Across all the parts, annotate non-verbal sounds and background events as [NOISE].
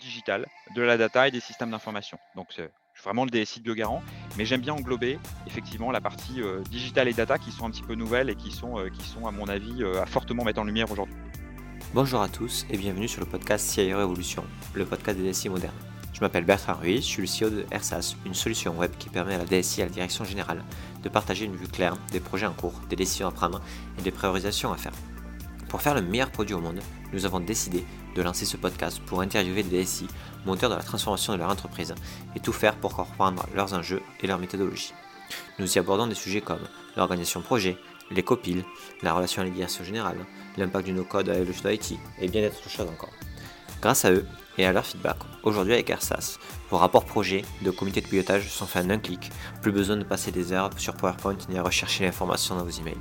digital, de la data et des systèmes d'information. Donc suis vraiment le DSI de BioGarant, mais j'aime bien englober effectivement la partie digital et data qui sont un petit peu nouvelles et qui sont, qui sont à mon avis à fortement mettre en lumière aujourd'hui. Bonjour à tous et bienvenue sur le podcast CIO Révolution, le podcast des DSI modernes. Je m'appelle Bertrand Ruiz, je suis le CEO de RSAS, une solution web qui permet à la DSI et à la direction générale de partager une vue claire des projets en cours, des décisions à prendre et des priorisations à faire. Pour faire le meilleur produit au monde, nous avons décidé de lancer ce podcast pour interviewer des DSI, moteurs de la transformation de leur entreprise, et tout faire pour comprendre leurs enjeux et leurs méthodologies. Nous y abordons des sujets comme l'organisation projet, les copiles, la relation à la direction générale, l'impact du no-code à l'évolution d'IT, et bien d'autres choses encore. Grâce à eux et à leur feedback, aujourd'hui avec AirSAS, vos rapports projets de comité de pilotage sont faits en un clic, plus besoin de passer des heures sur PowerPoint ni à rechercher l'information dans vos emails.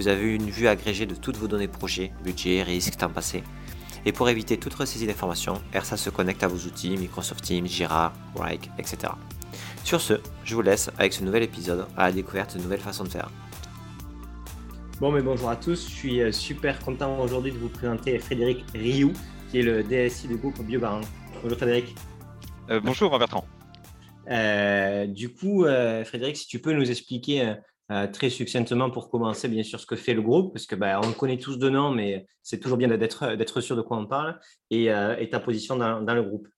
Vous avez une vue agrégée de toutes vos données projets, budget, risque, temps passé. Et pour éviter toute ressaisie d'informations, ERSA se connecte à vos outils Microsoft Teams, Jira, Wrike, etc. Sur ce, je vous laisse avec ce nouvel épisode à la découverte de nouvelles façons de faire. Bon, mais bonjour à tous. Je suis euh, super content aujourd'hui de vous présenter Frédéric Rioux, qui est le DSI du groupe BioBarn. Bonjour Frédéric. Euh, bonjour Bertrand. Euh, du coup, Frédéric, si tu peux nous expliquer euh, très succinctement pour commencer, bien sûr, ce que fait le groupe, parce que bah, on connaît tous de nom, mais c'est toujours bien d'être sûr de quoi on parle, et, euh, ta position dans le groupe.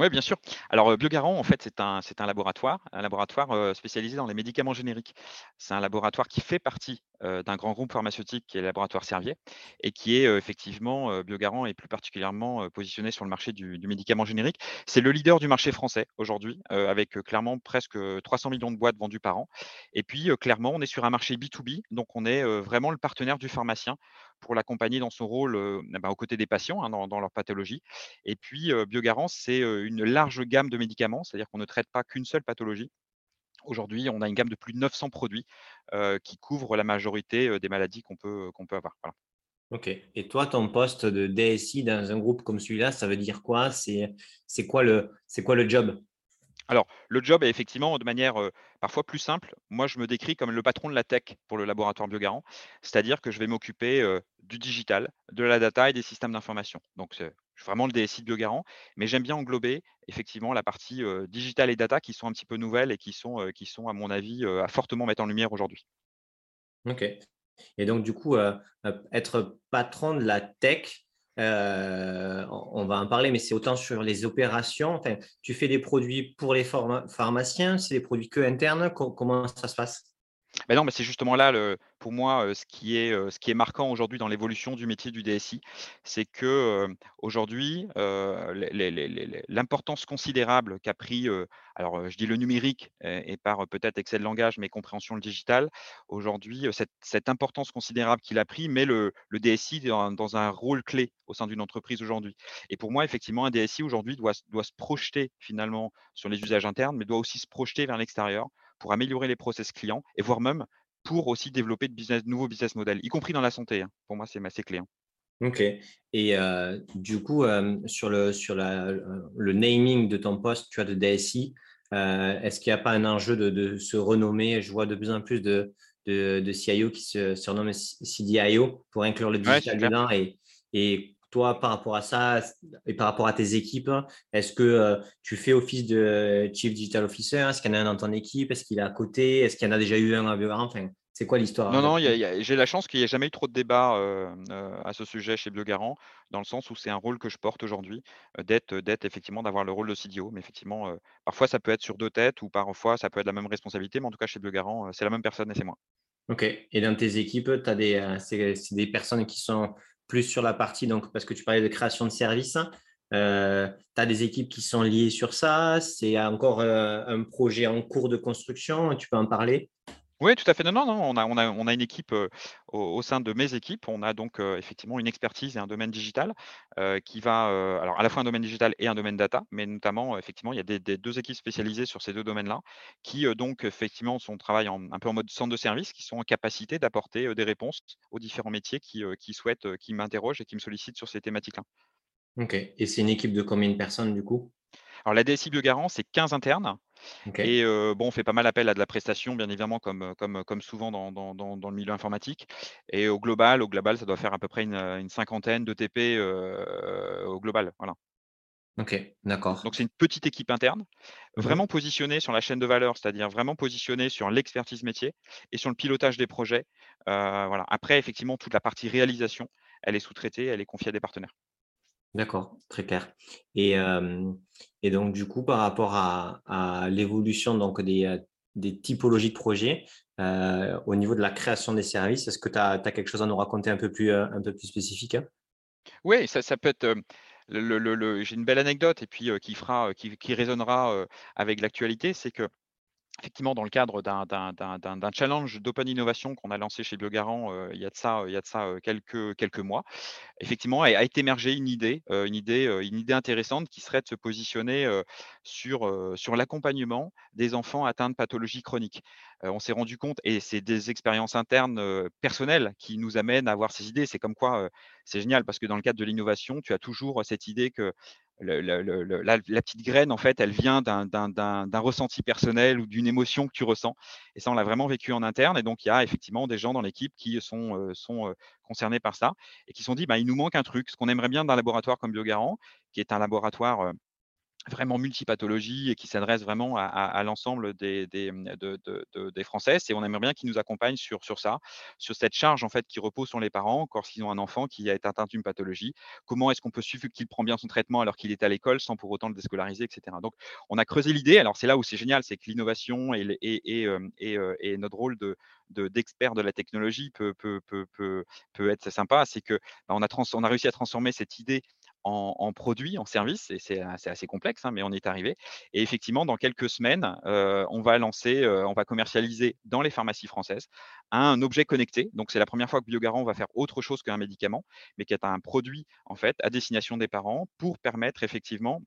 Oui, bien sûr. Alors, Biogarant, en fait, c'est un, laboratoire, un laboratoire spécialisé dans les médicaments génériques. C'est un laboratoire qui fait partie d'un grand groupe pharmaceutique qui est le laboratoire Servier et qui est effectivement, Biogarant est plus particulièrement positionné sur le marché du, médicament générique. C'est le leader du marché français aujourd'hui, avec clairement presque 300 millions de boîtes vendues par an. Et puis, clairement, on est sur un marché B2B, donc on est vraiment le partenaire du pharmacien pour l'accompagner dans son rôle eh ben, aux côtés des patients hein, dans, leur pathologie. Et puis, Biogarant, c'est une large gamme de médicaments, c'est-à-dire qu'on ne traite pas qu'une seule pathologie. Aujourd'hui, on a une gamme de plus de 900 produits qui couvrent la majorité des maladies qu'on peut, avoir. Ok. Et toi, ton poste de DSI dans un groupe comme celui-là, ça veut dire quoi? C'est quoi le job? Alors, le job est effectivement de manière parfois plus simple. Moi, je me décris comme le patron de la tech pour le laboratoire Biogarant, c'est-à-dire que je vais m'occuper du digital, de la data et des systèmes d'information. Donc, je suis vraiment le DSI de Biogarant, mais j'aime bien englober effectivement la partie digital et data qui sont un petit peu nouvelles et qui sont, qui sont à mon avis, à fortement mettre en lumière aujourd'hui. Ok. Et donc, du coup, être patron de la tech, euh, on va en parler, mais c'est autant sur les opérations. tu fais des produits pour les pharmaciens, c'est des produits que internes. comment ça se passe? Ben non, mais c'est justement là, le, pour moi, ce qui est, ce qui est marquant aujourd'hui dans l'évolution du métier du DSI, c'est que aujourd'hui, l'importance considérable qu'a pris, alors je dis le numérique et, par peut-être excès de langage, mais compréhension le digital, aujourd'hui, cette, importance considérable qu'il a pris met le, DSI dans, un rôle clé au sein d'une entreprise aujourd'hui. Et pour moi, effectivement, un DSI aujourd'hui doit, doit se projeter finalement sur les usages internes, mais doit aussi se projeter vers l'extérieur pour améliorer les process clients et voire même pour aussi développer de business, nouveaux business models, y compris dans la santé. Hein. Pour moi, c'est assez clé. Hein. Ok. Et du coup, sur, le, sur le naming de ton poste, tu as de DSI, est-ce qu'il n'y a pas un enjeu de, se renommer? Je vois de plus en plus de, de, CIO qui se surnomment CDIO pour inclure le digital dedans. Et, et toi, par rapport à ça et par rapport à tes équipes, est-ce que euh, tu fais office de Chief Digital Officer? Est-ce qu'il y en a un dans ton équipe? Est-ce qu'il est à côté? Est-ce qu'il y en a déjà eu un à Biogarant enfin, C'est quoi l'histoire? Non, non, j'ai la chance qu'il n'y ait jamais eu trop de débat euh, euh, à ce sujet chez Biogarant, dans le sens où c'est un rôle que je porte aujourd'hui, d'être, d'être effectivement d'avoir le rôle de CDO. Mais effectivement, parfois ça peut être sur deux têtes ou parfois ça peut être la même responsabilité, mais en tout cas chez Biogarant, c'est la même personne et c'est moi. Ok. Et dans tes équipes, tu as des personnes qui sont plus sur la partie, donc, parce que tu parlais de création de services. Euh, tu as des équipes qui sont liées sur ça. C'est encore euh, un projet en cours de construction. Tu peux en parler? Oui, tout à fait. Non, non, non. On a, on a, on a une équipe euh, au, sein de mes équipes. On a donc effectivement une expertise et un domaine digital qui va, alors à la fois un domaine digital et un domaine data, mais notamment, effectivement, il y a des, deux équipes spécialisées sur ces deux domaines-là qui, donc, effectivement, sont travaillent un peu en mode centre de service, qui sont en capacité d'apporter des réponses aux différents métiers qui, qui souhaitent, qui m'interrogent et qui me sollicitent sur ces thématiques-là. Ok. Et c'est une équipe de combien de personnes du coup? Alors la DSI Biogarant, c'est 15 internes. Et bon, on fait pas mal appel à de la prestation, bien évidemment, comme, comme, comme souvent dans, dans, dans, le milieu informatique. Et au global, au global, ça doit faire à peu près une, cinquantaine de TP au global. Voilà. Ok, d'accord. Donc, c'est une petite équipe interne, Mhm. vraiment positionnée sur la chaîne de valeur, c'est-à-dire vraiment positionnée sur l'expertise métier et sur le pilotage des projets. Euh, voilà. Après, effectivement, toute la partie réalisation, elle est sous-traitée, elle est confiée à des partenaires. D'accord, très clair. Et, donc, du coup, par rapport à, l'évolution donc des, typologies de projets, au niveau de la création des services, est-ce que tu as, quelque chose à nous raconter un peu plus, un peu plus spécifique? hein? Oui, ça, ça peut être. le, j'ai une belle anecdote et puis qui fera, qui, résonnera avec l'actualité, c'est que effectivement, dans le cadre d'un challenge d'open innovation qu'on a lancé chez Biogarant, heu, il y a de ça, ça, heu, quelques mois. Effectivement, a été émergée une idée, une idée, intéressante qui serait de se positionner, sur, sur l'accompagnement des enfants atteints de pathologies chroniques. On s'est rendu compte et c'est des expériences internes, personnelles qui nous amènent à avoir ces idées. C'est comme quoi, c'est génial parce que dans le cadre de l'innovation, tu as toujours cette idée que la petite graine, en fait, elle vient d'un ressenti personnel ou d'une émotion que tu ressens et ça, on l'a vraiment vécu en interne et donc il y a effectivement des gens dans l'équipe qui sont, concernés par ça et qui se sont dit: «Bah, il nous manque un truc, ce qu'on aimerait bien d'un laboratoire comme Biogarant», qui est un laboratoire, vraiment multipathologie et qui s'adresse vraiment à, l'ensemble des, des, mmh, de- de- de- des Français. Et on aimerait bien qu'ils nous accompagnent sur, ça, sur cette charge en fait qui repose sur les parents, lorsqu'ils ont un enfant qui été atteint d'une pathologie. Comment est-ce qu'on peut suivre qu'il prend bien son traitement alors qu'il est à l'école sans pour autant le déscolariser, etc. Donc, on a creusé l'idée. Alors, c'est là où c'est génial, c'est que l'innovation et, euh, euh, notre rôle de de- d'expert de, la technologie peut, peut, peut, être sympa, c'est que bah, on a réussi à transformer cette idée en, en produit, en service, et c'est assez, assez complexe, hein, mais on y est arrivé. Et effectivement, dans quelques semaines, euh, on va lancer, euh, on va commercialiser dans les pharmacies françaises un objet connecté. Donc, c'est la première fois que Biogarant va faire autre chose qu'un médicament, mais qui est un produit en fait à destination des parents pour permettre effectivement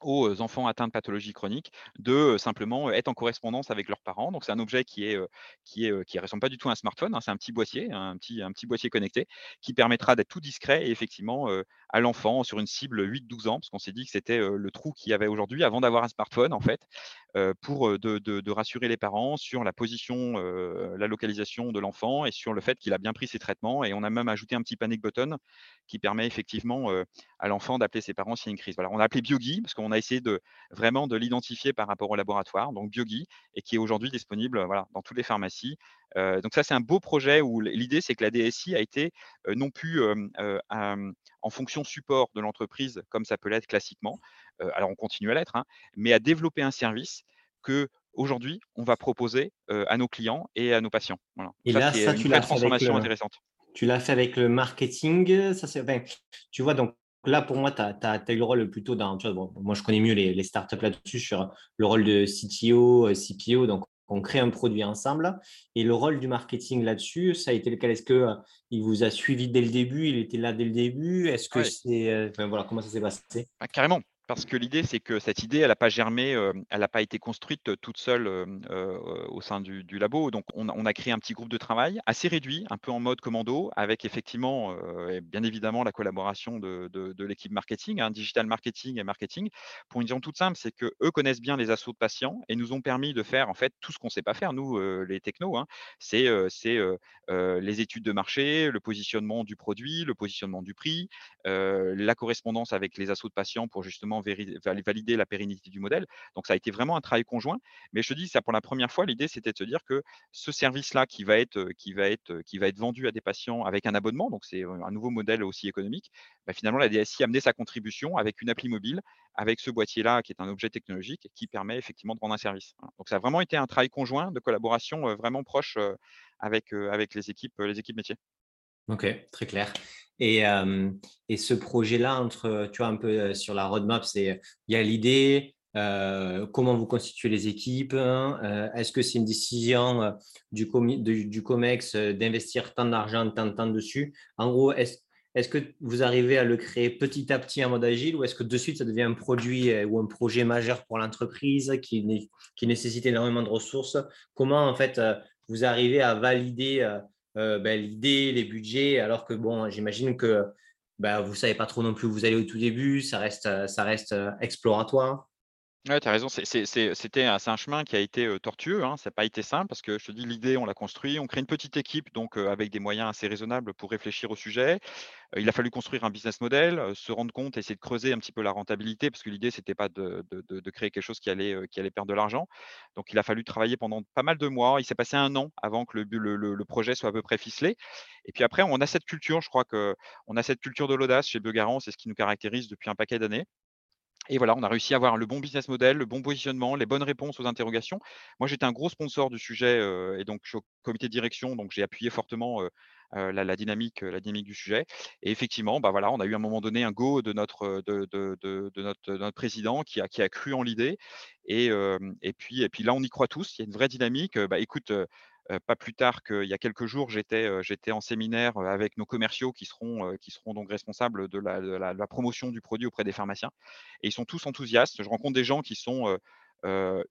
aux enfants atteints de pathologies chroniques de simplement être en correspondance avec leurs parents. Donc c'est un objet qui est qui est qui ressemble pas du tout à un smartphone, hein, c'est un petit boîtier, un petit un petit boîtier connecté qui permettra d'être tout discret et effectivement à l'enfant sur une cible 8-12 ans, parce qu'on s'est dit que c'était le trou qu'il y avait aujourd'hui avant d'avoir un smartphone en fait, pour de, rassurer les parents sur la position, la localisation de l'enfant et sur le fait qu'il a bien pris ses traitements. Et on a même ajouté un petit panic button qui permet effectivement à l'enfant d'appeler ses parents s'il y a une crise. On a appelé BioGui parce qu'on a essayé de vraiment de l'identifier par rapport au laboratoire, donc BioGui, et qui est aujourd'hui disponible dans toutes les pharmacies. Donc ça, c'est un beau projet où l'idée, c'est que la DSI a été non plus en fonction support de l'entreprise comme ça peut l'être classiquement. Alors on continue à l'être, hein, mais à développer un service que aujourd'hui on va proposer euh, à nos clients et à nos patients. Voilà. Et ça, là, c'est une tu vraie l'as fait avec transformation le, intéressante. tu l'as fait avec le marketing. Ça, c'est, enfin, tu vois, donc là, pour moi, tu as, eu le rôle plutôt bon, moi, je connais mieux les, les startups là-dessus sur le rôle de CTO, CPO. Donc, on crée un produit ensemble. Et le rôle du marketing là-dessus, ça a été lequel? Est-ce qu'il vous a suivi dès le début? Il était là dès le début? Est-ce que Ouais. c'est. euh, Enfin, voilà, comment ça s'est passé? Bah, Carrément. Parce que l'idée, c'est que cette idée, elle n'a pas germé, elle n'a pas été construite toute seule au sein du, labo. Donc, on a, créé un petit groupe de travail assez réduit, un peu en mode commando, avec effectivement, bien évidemment, la collaboration de, l'équipe marketing, hein, digital marketing et marketing, pour une raison toute simple, c'est que eux connaissent bien les assauts de patients et nous ont permis de faire en fait tout ce qu'on ne sait pas faire, nous, les technos. hein. c'est les études de marché, le positionnement du produit, le positionnement du prix, la correspondance avec les assauts de patients pour justement valider la pérennité du modèle. Donc ça a été vraiment un travail conjoint. Mais je te dis, ça pour la première fois, l'idée c'était de se dire que ce service-là qui va être qui va être qui va être vendu à des patients avec un abonnement, donc c'est un nouveau modèle aussi économique. Bah, finalement, la DSI a amené sa contribution avec une appli mobile, avec ce boîtier-là qui est un objet technologique qui permet effectivement de rendre un service. Donc ça a vraiment été un travail conjoint de collaboration vraiment proche avec, avec les équipes les équipes métiers. Ok, très clair. Et, et ce projet-là, entre, tu vois, un peu sur la roadmap, c'est il y a l'idée, comment vous constituez les équipes, hein, est-ce que c'est une décision du, du, COMEX d'investir tant d'argent, tant de temps dessus? En gros, est-ce est que vous arrivez à le créer petit à petit en mode agile ou est-ce que de suite ça devient un produit ou un projet majeur pour l'entreprise qui, qui nécessite énormément de ressources? Comment en fait vous arrivez à valider euh, ben, l'idée, les budgets, alors que bon, j'imagine que ben, vous ne savez pas trop non plus où vous allez au tout début, ça reste, ça reste euh, exploratoire. Ouais, tu as raison, c'était un chemin qui a été, tortueux, hein. Ça a pas été simple parce que je te dis l'idée, on l'a construit, on crée une petite équipe donc avec des moyens assez raisonnables pour réfléchir au sujet. Il a fallu construire un business model, se rendre compte, essayer de creuser un petit peu la rentabilité parce que l'idée c'était pas de créer quelque chose qui allait, perdre de l'argent. Donc il a fallu travailler pendant pas mal de mois. Il s'est passé un an avant que le le projet soit à peu près ficelé et puis après on a cette culture, je crois qu'on a cette culture de l'audace chez Biogarant, c'est ce qui nous caractérise depuis un paquet d'années. Et voilà, on a réussi à avoir le bon business model, le bon positionnement, les bonnes réponses aux interrogations. Moi, j'étais un gros sponsor du sujet, heu et donc je suis au comité de direction, donc j'ai appuyé fortement, heu heu, la dynamique, la dynamique du sujet et effectivement, bah, voilà, on a eu à un moment donné un go de notre, heu, de de de de notre notre président qui a qui a cru en l'idée et hem et puis et puis là, on y croit tous. Il y a une vraie dynamique. Bah, écoute, pas plus tard qu'il y a quelques jours, j'étais, en séminaire, avec nos commerciaux qui seront, donc responsables de la promotion du produit auprès des pharmaciens et ils sont tous enthousiastes. Je rencontre des gens qui sont,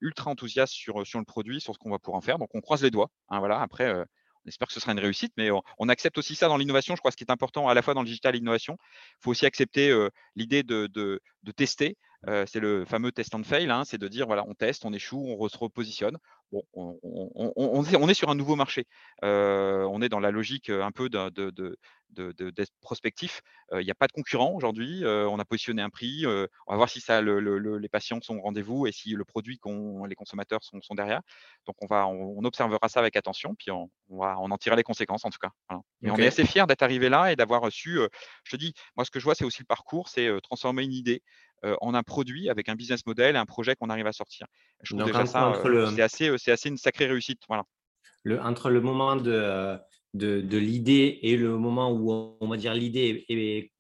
ultra enthousiastes sur, le produit, sur ce qu'on va pouvoir en faire. Donc on croise les doigts, hein, voilà. Après, on espère que ce sera une réussite, mais on accepte aussi ça dans l'innovation. Je crois ce qui est important à la fois dans le digital et l'innovation, il faut aussi accepter, l'idée de tester. C'est le fameux test and fail, hein, c'est de dire voilà, on teste, on échoue, on se repositionne. Bon, on on on on est on est sur un nouveau marché. Heu, on est dans la logique, heu, un peu de de de de de d'être prospectif. Heu, il y a pas de concurrent aujourd'hui, on a positionné un prix, on va voir si ça le le le les patients sont au rendez-vous et si le produit qu'on les consommateurs sont sont derrière. Donc on va on observera ça avec attention, puis on va en tirera les conséquences en tout cas, voilà. Mais on est assez fiers d'être arrivé là et d'avoir su, je te dis, moi ce que je vois, c'est aussi le parcours, c'est, transformer une idée, en un produit avec un business model et un projet qu'on arrive à sortir. Je trouve Donc déjà entre ça, c'est le assez, c'est assez une sacrée réussite, voilà. le entre le moment de, de de l'idée et le moment où on on va dire l'idée est est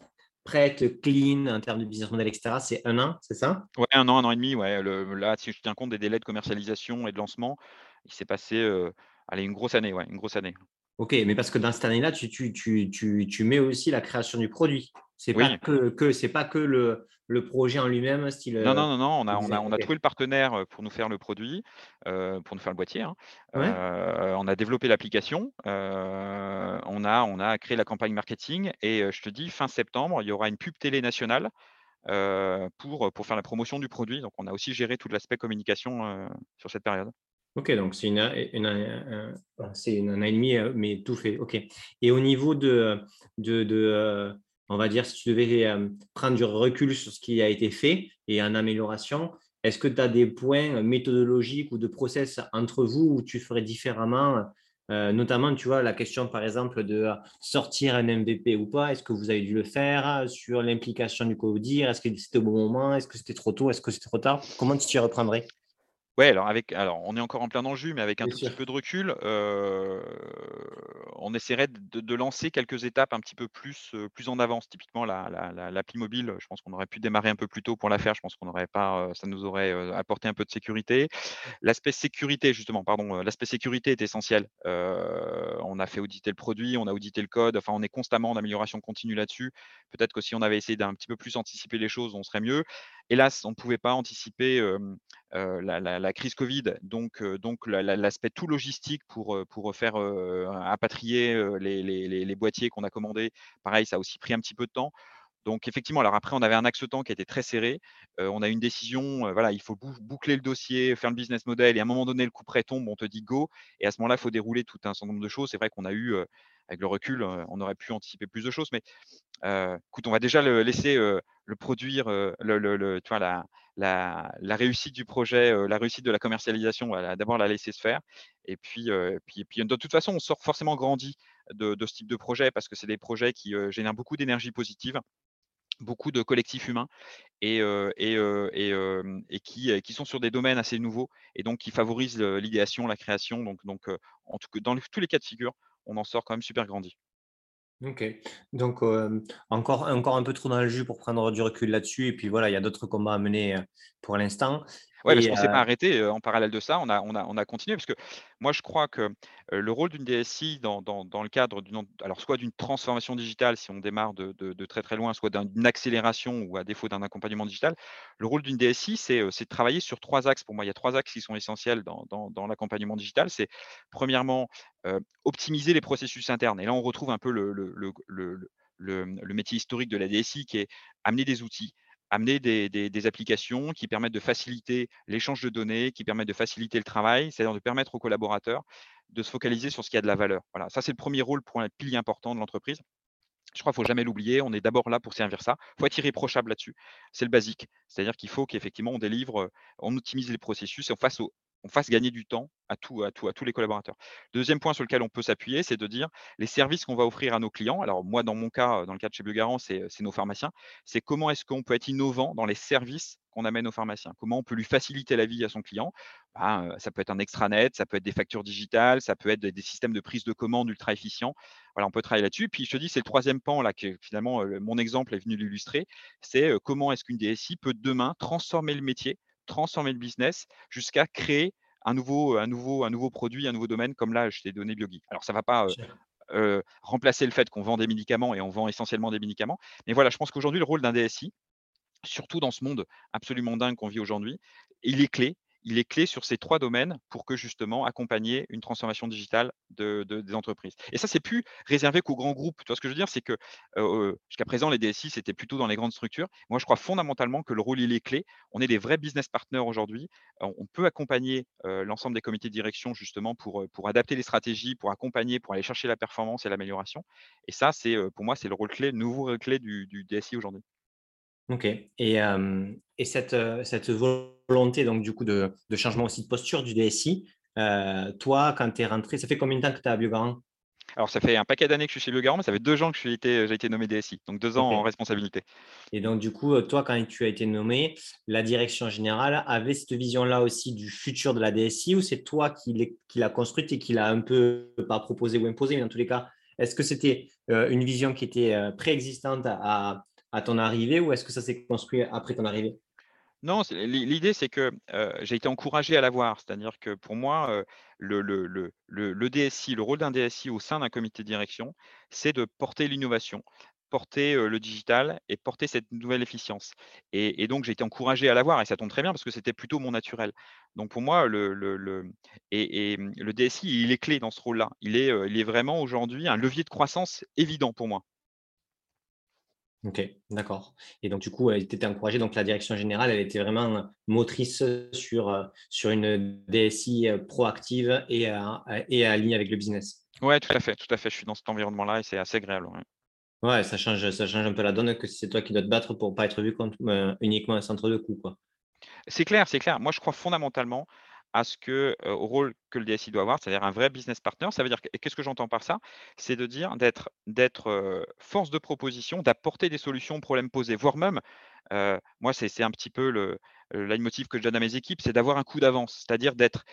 prête, clean en termes de business model et cetera, c'est un an, c'est ça? Ouais, 1 an, 1 an et demi, ouais, le là, si je tiens compte des délais de commercialisation et de lancement, il s'est passé, allez, une grosse année, ouais, une grosse année. OK, mais parce que dans cette année-là, tu tu tu tu tu mets aussi la création du produit. C'est pas Oui. que que c'est pas que le le projet en lui-même, style, Non, heu, non, non, non, on a on a on a trouvé le partenaire, heu, pour nous faire le produit, heu, pour nous faire le boîtier, hein. Ouais? On a développé l'application, on a on a créé la campagne marketing et je te dis fin septembre, il y aura une pub télé nationale, pour, pour faire la promotion du produit. Donc on a aussi géré tout l'aspect communication, sur cette période. OK, donc c'est une une un un c'est une un an et demi, heu, mais tout fait, OK. Et au niveau de, de heu, on va dire, si tu devais, hem, prendre du recul sur ce qui a été fait et en amélioration, est-ce que tu as des points méthodologiques ou de process entre vous où tu ferais différemment? Notamment, tu vois, la question, par exemple, de, sortir un MVP ou pas, est-ce que vous avez dû le faire? Sur l'implication du codir, est-ce que c'était au bon moment? Est-ce que c'était trop tôt? Est-ce que c'était trop tard? Comment tu t'y reprendrais? Ouais, alors avec alors on est encore en plein dans le jus, mais avec un Bien tout petit peu de recul, on essaierait de de lancer quelques étapes un petit peu plus, en avance. Typiquement la la la l'appli mobile, je pense qu'on aurait pu démarrer un peu plus tôt pour la faire. Je pense qu'on n'aurait pas, ça nous aurait, apporté un peu de sécurité. L'aspect sécurité justement, pardon, l'aspect sécurité est essentiel. On a fait auditer le produit, on a audité le code, enfin on est constamment en amélioration continue là-dessus. Peut-être que si on avait essayé d'un petit peu plus anticiper les choses, on serait mieux. Hélas, on ne pouvait pas anticiper, la crise covid, donc l'aspect tout logistique pour, faire, heu, les boîtiers qu'on a commandés. Pareil, ça a aussi pris un petit peu de temps. Donc effectivement, alors après, on avait un axe temps qui était très serré. On a une décision, voilà, il faut bou boucler le dossier, faire le business model et à un moment donné, le coup prêt tombe, on te dit: «Go» et à ce moment-là, il faut dérouler tout un certain nombre de choses. C'est vrai qu'on a eu, avec le recul, on aurait pu anticiper plus de choses, mais écoute, on va déjà le laisser, le produire, la réussite du projet, la réussite de la commercialisation, d'abord la laisser se faire et puis, puis puis de toute façon, on sort forcément grandi de ce type de projet parce que c'est des projets qui, génèrent beaucoup d'énergie positive, beaucoup de collectifs humains et et et qui, qui sont sur des domaines assez nouveaux et donc qui favorisent, l'idéation, la création donc donc en tout dans tous les cas de figure, on en sort quand même super grandi. OK. Donc, encore encore un peu trop dans le jus pour prendre du recul là-dessus et puis voilà, il y a d'autres combats à mener, pour l'instant Ouais, parce qu'on s'est heu pas arrêté, en parallèle de ça, on a on a on a continué parce que moi je crois que, le rôle d'une DSI dans dans dans le cadre d'une alors soit d'une transformation digitale si on démarre de de de très, très loin, soit d'un d'une accélération ou à défaut d'un accompagnement digital. Le rôle d'une DSI, c'est, de travailler sur 3 axes pour moi. Il y a 3 axes qui sont essentiels dans dans dans l'accompagnement digital. C'est premièrement, optimiser les processus internes et là on retrouve un peu le le le le métier historique de la DSI qui est amener des outils, amener des, applications qui permettent de faciliter l'échange de données, qui permettent de faciliter le travail, c'est-à-dire de permettre aux collaborateurs de se focaliser sur ce qui a de la valeur. Voilà, ça c'est le premier rôle pour un pilier important de l'entreprise. Je crois qu'il ne faut jamais l'oublier, on est d'abord là pour servir ça. Il faut être irréprochable là-dessus. C'est le basique. C'est-à-dire qu'il faut qu'effectivement on délivre, on optimise les processus et on fasse au, on fasse gagner du temps à, tout, à, à tous les collaborateurs. Deuxième point sur lequel on peut s'appuyer, c'est de dire les services qu'on va offrir à nos clients. Alors moi, dans mon cas, dans le cas de chez Biogarant, c'est nos pharmaciens. C'est comment est-ce qu'on peut être innovant dans les services qu'on amène aux pharmaciens? Comment on peut lui faciliter la vie à son client? Ben, Ça peut être un extranet, ça peut être des factures digitales, ça peut être des, systèmes de prise de commande ultra efficients. On peut travailler là-dessus. Puis je te dis, c'est le troisième pan là que finalement mon exemple est venu l'illustrer. C'est comment est-ce qu'une DSI peut demain transformer le métier transformer le business jusqu'à créer un nouveau, un, nouveau, un nouveau produit, un nouveau domaine, comme là, je t'ai donné BioGui. Alors, ça ne va pas remplacer le fait qu'on vend des médicaments et on vend essentiellement des médicaments. Mais voilà, je pense qu'aujourd'hui, le rôle d'un DSI, surtout dans ce monde absolument dingue qu'on vit aujourd'hui, il est clé il est clé sur ces trois domaines pour que justement accompagner une transformation digitale de, des entreprises. Et ça, c'est plus réservé qu'aux grands groupes. Tu vois ce que je veux dire? C'est que jusqu'à présent, les DSI, c'était plutôt dans les grandes structures. Moi, je crois fondamentalement que le rôle, il est clé. On est des vrais business partners aujourd'hui. on peut accompagner l'ensemble des comités de direction justement pour, adapter les stratégies, pour accompagner, pour aller chercher la performance et l'amélioration. Et ça, c'est pour moi, c'est le rôle clé, nouveau rôle clé du DSI aujourd'hui. Ok. Et, et cette, cette, volonté, donc, du coup, de, de, changement aussi de posture du DSI, toi, quand tu es rentré, ça fait combien de temps que tu es à Biogarant alors, ça fait un paquet d'années que je suis chez Biogarant, mais ça fait deux ans que j'ai été, été, nommé DSI, donc deux ans en responsabilité. Et donc, du coup, toi, quand tu as été nommé, la direction générale avait cette vision-là aussi du futur de la DSI ou c'est toi qui l'as construite et qui l'a un peu, pas proposé ou imposé, mais dans tous les cas, est-ce que c'était une vision qui était préexistante à, à ton arrivée ou est-ce que ça s'est construit après ton arrivée? Non, l'idée, c'est que j'ai été encouragé à l'avoir. C'est-à-dire que pour moi, le, le, DSI, le rôle d'un DSI au sein d'un comité de direction, c'est de porter l'innovation, porter le digital et porter cette nouvelle efficience. Et, donc, j'ai été encouragé à l'avoir et ça tombe très bien parce que c'était plutôt mon naturel. Donc, pour moi, le, DSI, il est clé dans ce rôle-là. Il est vraiment aujourd'hui un levier de croissance évident pour moi. Ok, d'accord. Et donc, du coup, tu étais encouragé. Donc, la direction générale, elle était vraiment motrice sur, sur une DSI proactive et, et alignée avec le business? Oui, tout à fait. Tout à fait. Je suis dans cet environnement-là et c'est assez agréable. Ouais. ça, change, ça change un peu la donne que c'est toi qui dois te battre pour ne pas être vu comme euh, uniquement un centre de coût. C'est clair, c'est clair. Moi, je crois fondamentalement à ce que, au rôle que le DSI doit avoir, c'est-à-dire un vrai business partner. Ça veut dire, qu'est-ce que j'entends par ça? C'est de dire d'être, d'être force de proposition, d'apporter des solutions aux problèmes posés, voire même, moi, c'est, un petit peu le, leitmotiv que je donne à mes équipes, c'est d'avoir un coup d'avance, c'est-à-dire d'être,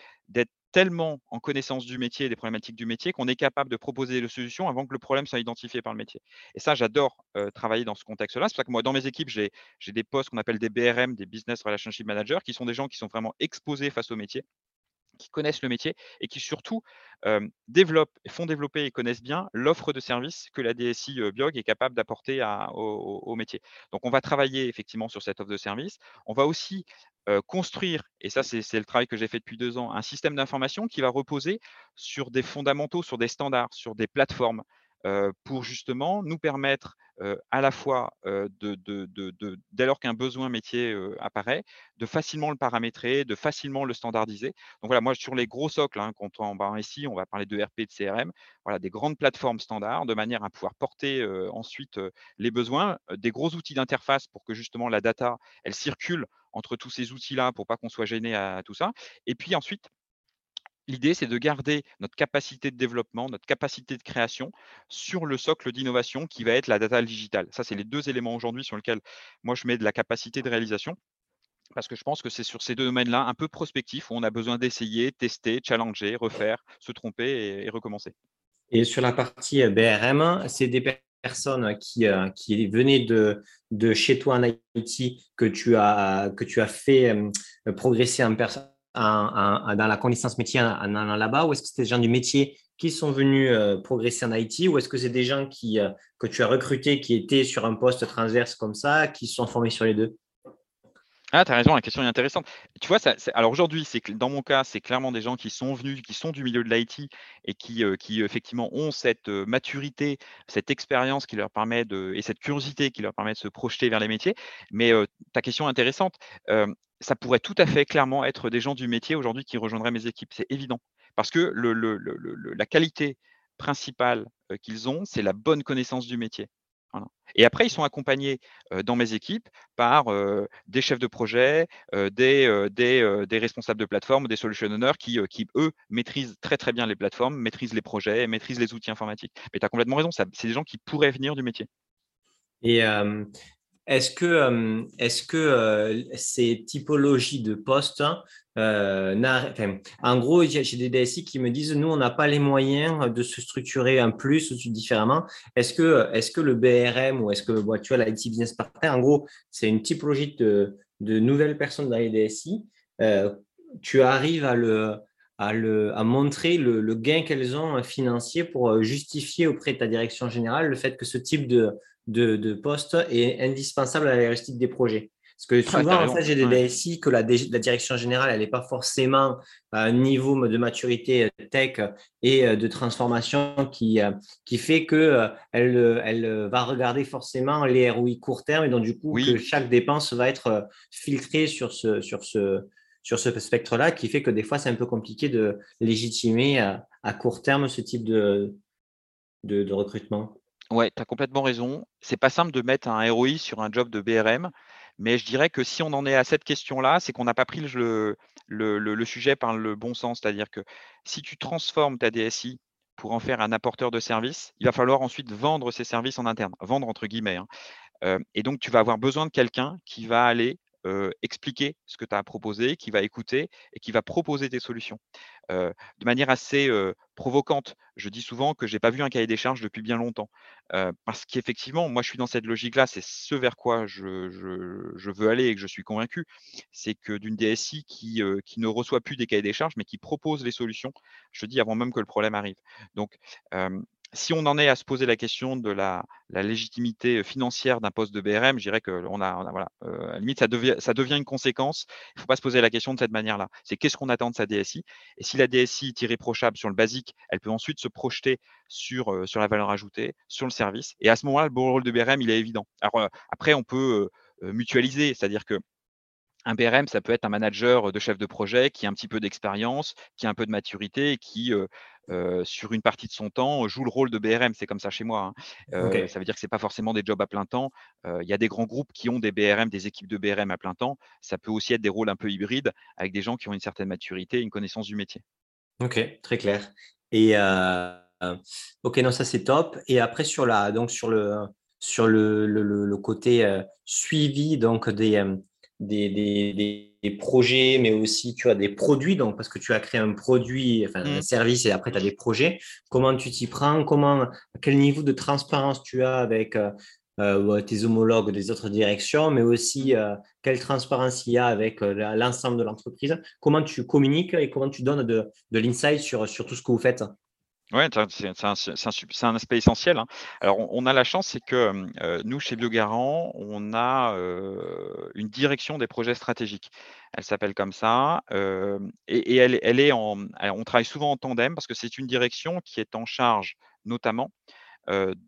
tellement en connaissance du métier, des problématiques du métier, qu'on est capable de proposer des solutions avant que le problème soit identifié par le métier. Et ça, j'adore travailler dans ce contexte-là. C'est pour ça que moi, dans mes équipes, j'ai des postes qu'on appelle des BRM, des Business Relationship Managers, qui sont des gens qui sont vraiment exposés face au métier qui connaissent le métier et qui surtout développent, font développer et connaissent bien l'offre de services que la DSI Biog est capable d'apporter au, au, métier. Donc, on va travailler effectivement sur cette offre de service. On va aussi construire, et ça c'est le travail que j'ai fait depuis deux ans, un système d'information qui va reposer sur des fondamentaux, sur des standards, sur des plateformes pour justement nous permettre à la fois, de, dès lors qu'un besoin métier apparaît, de facilement le paramétrer, de facilement le standardiser. Donc voilà, moi sur les gros socles, hein, quand on va ici, on va parler de RP, de CRM, voilà, des grandes plateformes standards, de manière à pouvoir porter ensuite les besoins, des gros outils d'interface pour que justement la data, elle circule entre tous ces outils-là pour pas qu'on soit gêné à tout ça. Et puis ensuite, L'idée, c'est de garder notre capacité de développement, notre capacité de création sur le socle d'innovation qui va être la data digitale. Ça, c'est les deux éléments aujourd'hui sur lesquels moi je mets de la capacité de réalisation. Parce que je pense que c'est sur ces deux domaines-là, un peu prospectifs, où on a besoin d'essayer, tester, challenger, refaire, se tromper et, recommencer. Et sur la partie euh, BRM, c'est des personnes qui, euh, qui venaient de, de chez toi en IT que tu as, que tu as fait euh, progresser en personne? Dans la connaissance métier en allant là-bas ou est-ce que c'est des gens du métier qui sont venus euh, progresser en IT ou est-ce que c'est des gens qui, euh, que tu as recrutés qui étaient sur un poste transverse comme ça, qui se sont formés sur les deux? Ah, tu as raison, la question est intéressante. Tu vois, alors aujourd'hui, dans mon cas, c'est clairement des gens qui sont venus, qui sont du milieu de l'IT et qui, euh, qui effectivement ont cette maturité, cette expérience qui leur permet de, et cette curiosité qui leur permet de se projeter vers les métiers. Mais ta question est intéressante. Ça pourrait tout à fait clairement être des gens du métier aujourd'hui qui rejoindraient mes équipes. C'est évident. Parce que le, la qualité principale qu'ils ont, c'est la bonne connaissance du métier. Et après, ils sont accompagnés dans mes équipes par des chefs de projet, des, des, responsables de plateforme, des solution owners qui, qui, eux, maîtrisent très très bien les plateformes, maîtrisent les projets, maîtrisent les outils informatiques. Mais tu as complètement raison, c'est des gens qui pourraient venir du métier. Et est-ce que, est-ce que ces typologies de postes, hein, en gros, j'ai des DSI qui me disent, nous, on n'a pas les moyens de se structurer un plus ou différemment. Est-ce que, est que le BRM ou est-ce que tu vois, l'IT Business Partner, en gros, c'est une typologie de, de, nouvelles personnes dans les DSI. tu arrives à le, à, le, à montrer le, le gain qu'elles ont financier pour justifier auprès de ta direction générale le fait que ce type de, de, de poste est indispensable à la réussite des projets. Parce que souvent, en fait, j'ai des DSI que la, la, direction générale, elle n'est pas forcément à un niveau de maturité euh, tech et euh, de transformation qui, euh, qui fait qu'elle elle va regarder forcément les ROI court terme et donc du coup, que chaque dépense va être filtrée sur ce, sur ce, sur ce spectre-là, qui fait que des fois, c'est un peu compliqué de légitimer à, court terme ce type de, de, de recrutement. Ouais, tu as complètement raison. C'est pas simple de mettre un ROI sur un job de BRM, mais je dirais que si on en est à cette question-là, c'est qu'on n'a pas pris le, sujet par le bon sens. C'est-à-dire que si tu transformes ta DSI pour en faire un apporteur de services, il va falloir ensuite vendre ces services en interne, vendre entre guillemets. Hein. Euh, et donc, tu vas avoir besoin de quelqu'un qui va aller expliquer ce que tu as proposé, qui va écouter et qui va proposer des solutions. de manière assez provocante, je dis souvent que je n'ai pas vu un cahier des charges depuis bien longtemps. parce qu'effectivement, moi, je suis dans cette logique-là, c'est ce vers quoi je, je, veux aller et que je suis convaincu. C'est que d'une DSI qui, qui ne reçoit plus des cahiers des charges, mais qui propose les solutions, je dis avant même que le problème arrive. Donc, si on en est à se poser la question de la, légitimité financière d'un poste de BRM, je dirais que on a, voilà, à la limite, ça devient, ça devient une conséquence. Il ne faut pas se poser la question de cette manière-là. C'est qu'est-ce qu'on attend de sa DSI Et si la DSI est irréprochable sur le basique, elle peut ensuite se projeter sur, sur la valeur ajoutée, sur le service. Et à ce moment-là, le bon rôle de BRM, il est évident. Alors après, on peut mutualiser, c'est-à-dire que un BRM, ça peut être un manager de chef de projet qui a un petit peu d'expérience, qui a un peu de maturité et qui, sur une partie de son temps, joue le rôle de BRM. C'est comme ça chez moi. Hein. Ça veut dire que ce n'est pas forcément des jobs à plein temps. Il y a des grands groupes qui ont des BRM, des équipes de BRM à plein temps. Ça peut aussi être des rôles un peu hybrides avec des gens qui ont une certaine maturité et une connaissance du métier. Ok, très clair. Et ok, non, ça c'est top. Et après sur la, donc sur le sur le, le côté suivi donc des des, projets, mais aussi tu as des produits, donc parce que tu as créé un produit, enfin un mmh. service et après tu as des projets. Comment tu t'y prends? Comment, quel niveau de transparence tu as avec euh, euh, tes homologues des autres directions, mais aussi euh, quelle transparence il y a avec l'ensemble de l'entreprise? Comment tu communiques et comment tu donnes de, de l'insight sur, sur tout ce que vous faites? Oui, c'est un, aspect essentiel. Hein. Alors, on, a la chance, c'est que nous, chez Biogarant, on a une direction des projets stratégiques. Elle s'appelle comme ça. Et, elle, est en. on travaille souvent en tandem parce que c'est une direction qui est en charge, notamment,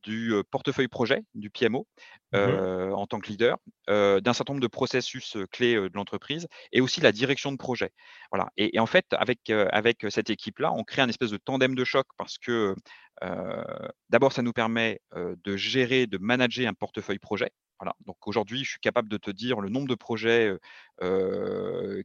du portefeuille projet, du PMO, mmh en tant que leader, d'un certain nombre de processus clés de l'entreprise et aussi la direction de projet. Voilà. Et, en fait, avec, avec cette équipe-là, on crée un espèce de tandem de choc parce que d'abord, ça nous permet de gérer, de manager un portefeuille projet. Voilà. Donc aujourd'hui, je suis capable de te dire le nombre de projets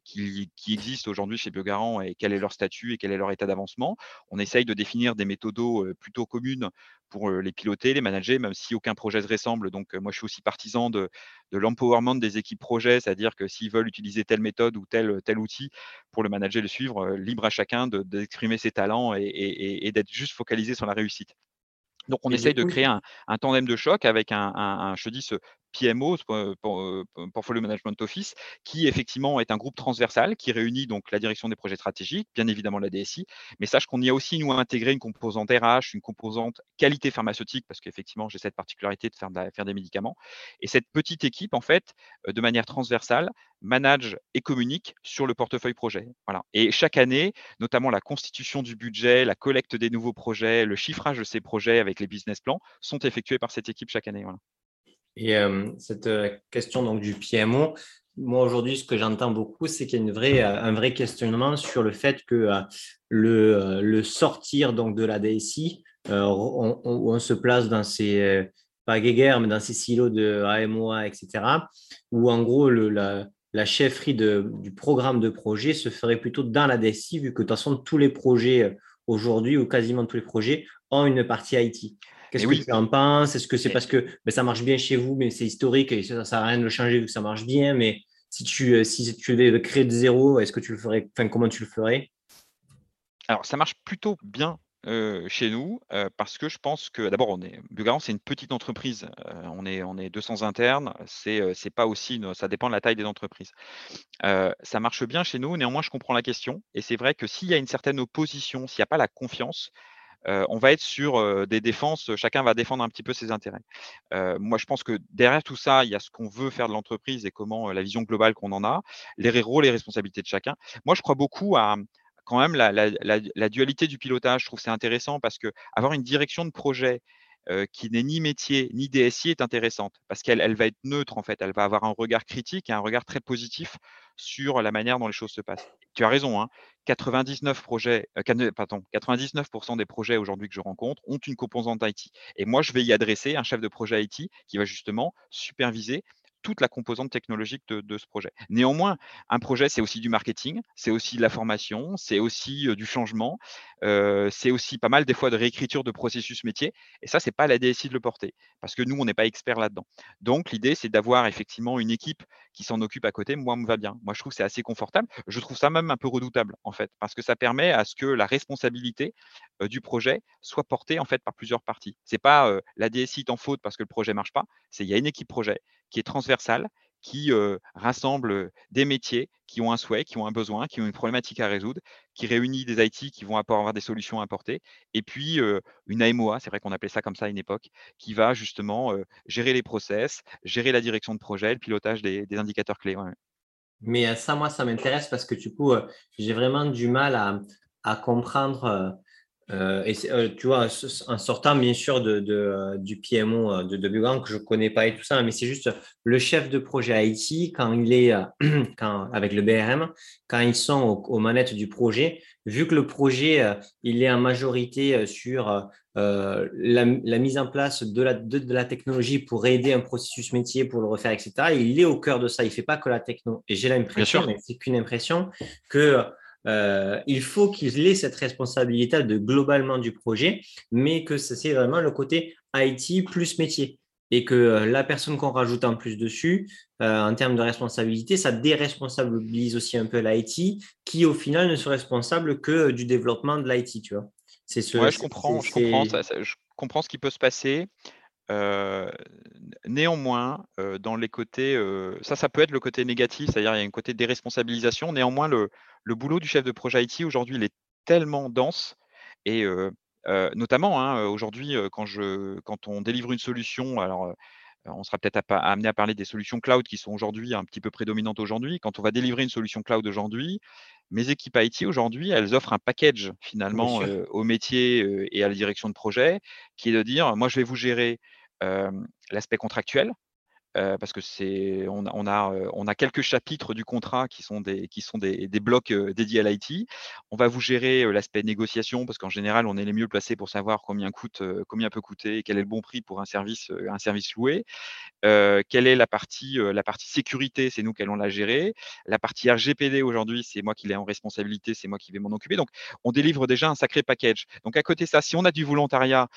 qui, existent aujourd'hui chez Biogarant et quel est leur statut et quel est leur état d'avancement. On essaye de définir des méthodos plutôt communes pour les piloter, les manager, même si aucun projet se ressemble. Donc moi, je suis aussi partisan de, l'empowerment des équipes projets, c'est-à-dire que s'ils veulent utiliser telle méthode ou tel, tel outil pour le manager le suivre, libre à chacun d'exprimer ses talents et d'être juste focalisé sur la réussite. Donc, on essaye de créer un, tandem de choc avec un, je dis, ce PMO, Portfolio Management Office, qui effectivement est un groupe transversal qui réunit donc la direction des projets stratégiques, bien évidemment la DSI, mais sache qu'on y a aussi nous intégré une composante RH, une composante qualité pharmaceutique, parce qu'effectivement j'ai cette particularité de faire, des médicaments. Et cette petite équipe, en fait, de manière transversale, manage et communique sur le portefeuille projet. Et chaque année, notamment la constitution du budget, la collecte des nouveaux projets, le chiffrage de ces projets avec les business plans sont effectués par cette équipe chaque année. Et euh, cette euh, question donc du PMO, moi aujourd'hui, ce que j'entends beaucoup, c'est qu'il y a une vraie, euh, un vrai questionnement sur le fait que le, le, sortir donc de la DSI, on, se place dans ces mais dans ces silos de AMOA, etc., où en gros la, la chefferie du programme de projet se ferait plutôt dans la DSI, vu que de toute façon, tous les projets aujourd'hui, ou quasiment tous les projets, ont une partie IT. Qu'est-ce que tu en penses? Est-ce que c'est parce que ben, ça marche bien chez vous, mais c'est historique et ça ne sert à rien de le changer vu que ça marche bien Mais si tu, euh, si tu devais créer de zéro, est-ce que tu le ferais Enfin, comment tu le ferais? Alors, ça marche plutôt bien chez nous, parce que je pense que d'abord on est Biogarant, c'est une petite entreprise, on est on est 200 internes, c'est, c'est pas aussi ça dépend de la taille des entreprises. ça marche bien chez nous, néanmoins je comprends la question et c'est vrai que s'il y a une certaine opposition, s'il n'y a pas la confiance, on va être sur, des défenses, chacun va défendre un petit peu ses intérêts. moi je pense que derrière tout ça, il y a ce qu'on veut faire de l'entreprise et comment, la vision globale qu'on en a, les rôles et responsabilités de chacun. Moi je crois beaucoup à quand même la, dualité du pilotage, je trouve c'est intéressant parce que avoir une direction de projet qui n'est ni métier ni DSI est intéressante parce qu'elle elle va être neutre en fait, elle va avoir un regard critique et un regard très positif sur la manière dont les choses se passent. Tu as raison, hein, 99 projets, pardon, 99% des projets aujourd'hui que je rencontre ont une composante IT. Et moi, je vais y adresser un chef de projet IT qui va justement superviser toute la composante technologique de, ce projet. Néanmoins, un projet, c'est aussi du marketing, c'est aussi de la formation, c'est aussi du changement, c'est aussi pas mal des fois de réécriture de processus métier. Et ça, c'est pas la DSI de le porter, parce que nous, on n'est pas expert là-dedans. Donc, l'idée, c'est d'avoir effectivement une équipe qui s'en occupe à côté. Moi, me va bien. Moi, je trouve que c'est assez confortable. Je trouve ça même un peu redoutable, en fait, parce que ça permet à ce que la responsabilité du projet soit portée en fait par plusieurs parties. C'est pas la DSI en faute parce que le projet marche pas. C'est il y a une équipe projet qui est transversale, qui rassemble des métiers qui ont un souhait, qui ont un besoin, qui ont une problématique à résoudre, qui réunit des IT qui vont avoir des solutions à apporter, et puis une AMOA, c'est vrai qu'on appelait ça comme ça à une époque, qui va justement gérer les process, gérer la direction de projet, le pilotage des, indicateurs clés. Mais ça, moi, ça m'intéresse parce que du coup, j'ai vraiment du mal à, à comprendre euh, et euh, tu vois, en sortant bien sûr de, euh, du PMO de, de que je ne connais pas et tout ça, mais c'est juste le chef de projet IT, quand il est [CLEARS THROAT] quand, avec le BRM, quand ils sont aux, manettes du projet, vu que le projet, il est en majorité sur la, la, mise en place de la, de, la technologie pour aider un processus métier, pour le refaire, etc., il est au cœur de ça. Il ne fait pas que la techno. Et j'ai l'impression, mais c'est qu'une impression, que euh, il faut qu'il ait cette responsabilité de globalement du projet, mais que c'est vraiment le côté IT plus métier. Et que euh, la personne qu'on rajoute en plus dessus, euh, en termes de responsabilité, ça déresponsabilise aussi un peu l'IT, qui au final ne serait responsable que du développement de l'IT, tu vois. C'est ce, je comprends, je comprends, je comprends ce qui peut se passer. néanmoins, dans les côtés, ça, ça peut être le côté négatif, c'est-à-dire il y a un côté déresponsabilisation. Néanmoins, le, le boulot du chef de projet IT aujourd'hui, il est tellement dense et notamment hein, aujourd'hui, quand, quand on délivre une solution, alors on sera peut-être amené à parler des solutions cloud qui sont aujourd'hui un petit peu prédominantes aujourd'hui. Quand on va délivrer une solution cloud aujourd'hui, mes équipes IT aujourd'hui, elles offrent un package finalement au métier et à la direction de projet qui est de dire, moi je vais vous gérer l'aspect contractuel, parce que c'est on a, on a, on a quelques chapitres du contrat qui sont des qui sont des, des blocs dédiés à l'IT. On va vous gérer l'aspect négociation parce qu'en général on est les mieux placés pour savoir combien coûte combien peut coûter quel est le bon prix pour un service un service loué. quelle est la partie la partie sécurité, c'est nous qui allons la gérer. La partie RGPD aujourd'hui, c'est moi qui l'ai en responsabilité, c'est moi qui vais m'en occuper. Donc on délivre déjà un sacré package. Donc à côté de ça, si on a du volontariat